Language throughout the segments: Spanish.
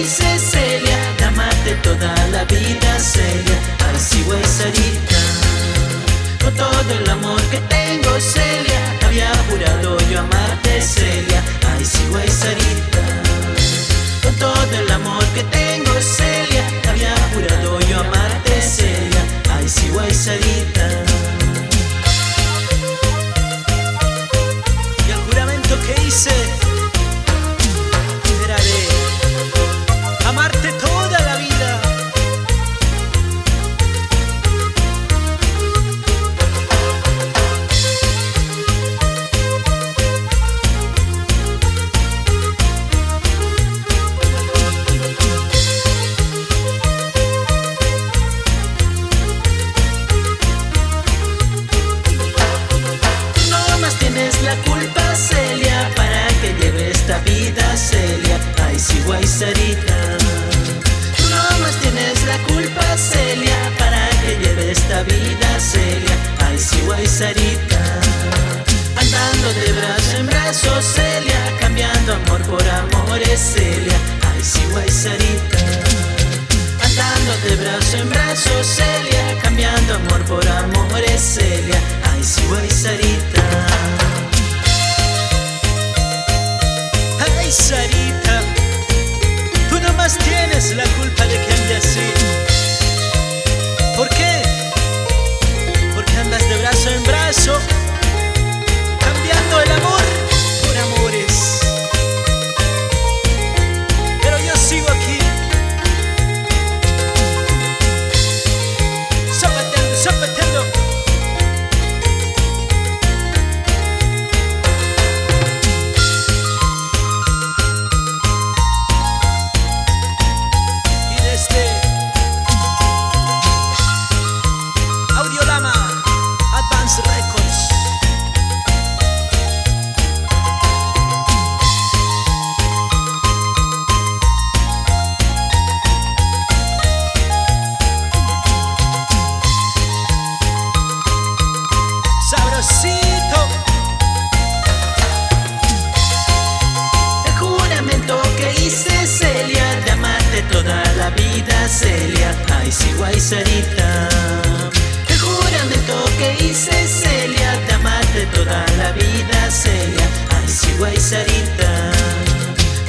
hice Celia de amarte toda la vida Celia Ay sí guay Sarita Con todo el amor que tengo Celia Había jurado yo amarte Celia Ay sí guay Sarita con todo el amor que tengo, Celia, había jurado yo amarte, Celia. Ay, sí, guay, Sarita. Y el juramento que hice Celia. Ay, sí, guay, Sarita. Andando de brazo en brazo, Celia, Celia. Ay, sí, guay, Sarita. El juramento que hice, Celia, de amarte toda la vida, Celia. Ay, sí, guay, Sarita.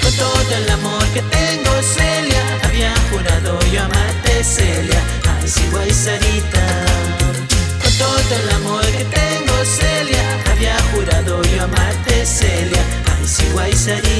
Con todo el amor que tengo, Celia, había jurado yo amarte, Celia. Ay, sí, guay, Sarita. Con todo el amor que tengo, Celia, había jurado yo amarte, Celia. Ay, sí, guay, Sarita.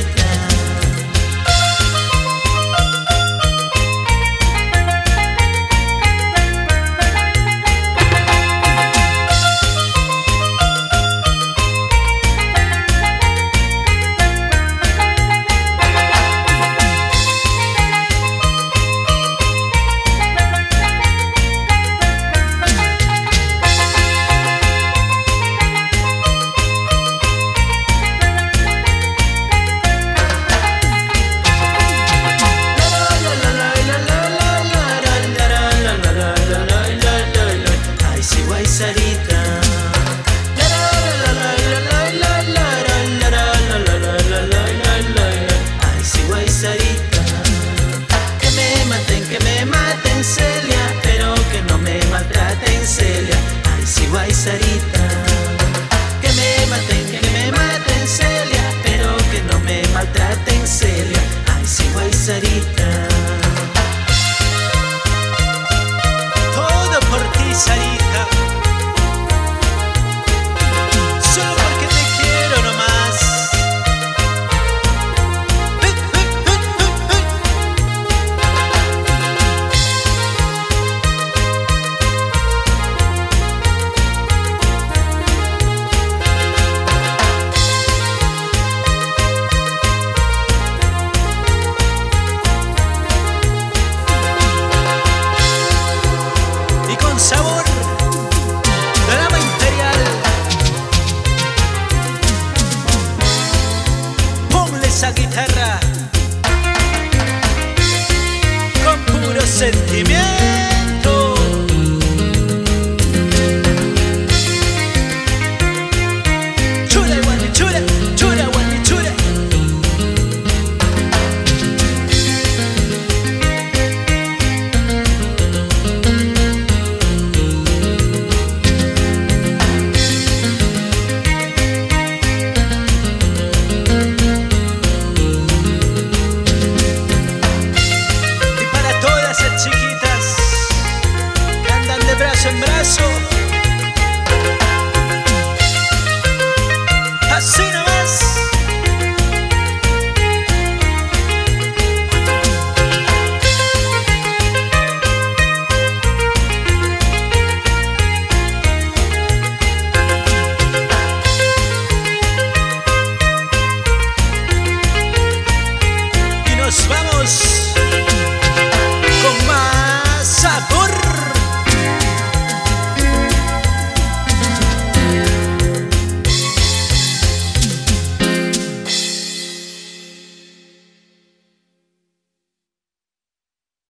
esa guitarra con puro sentimiento.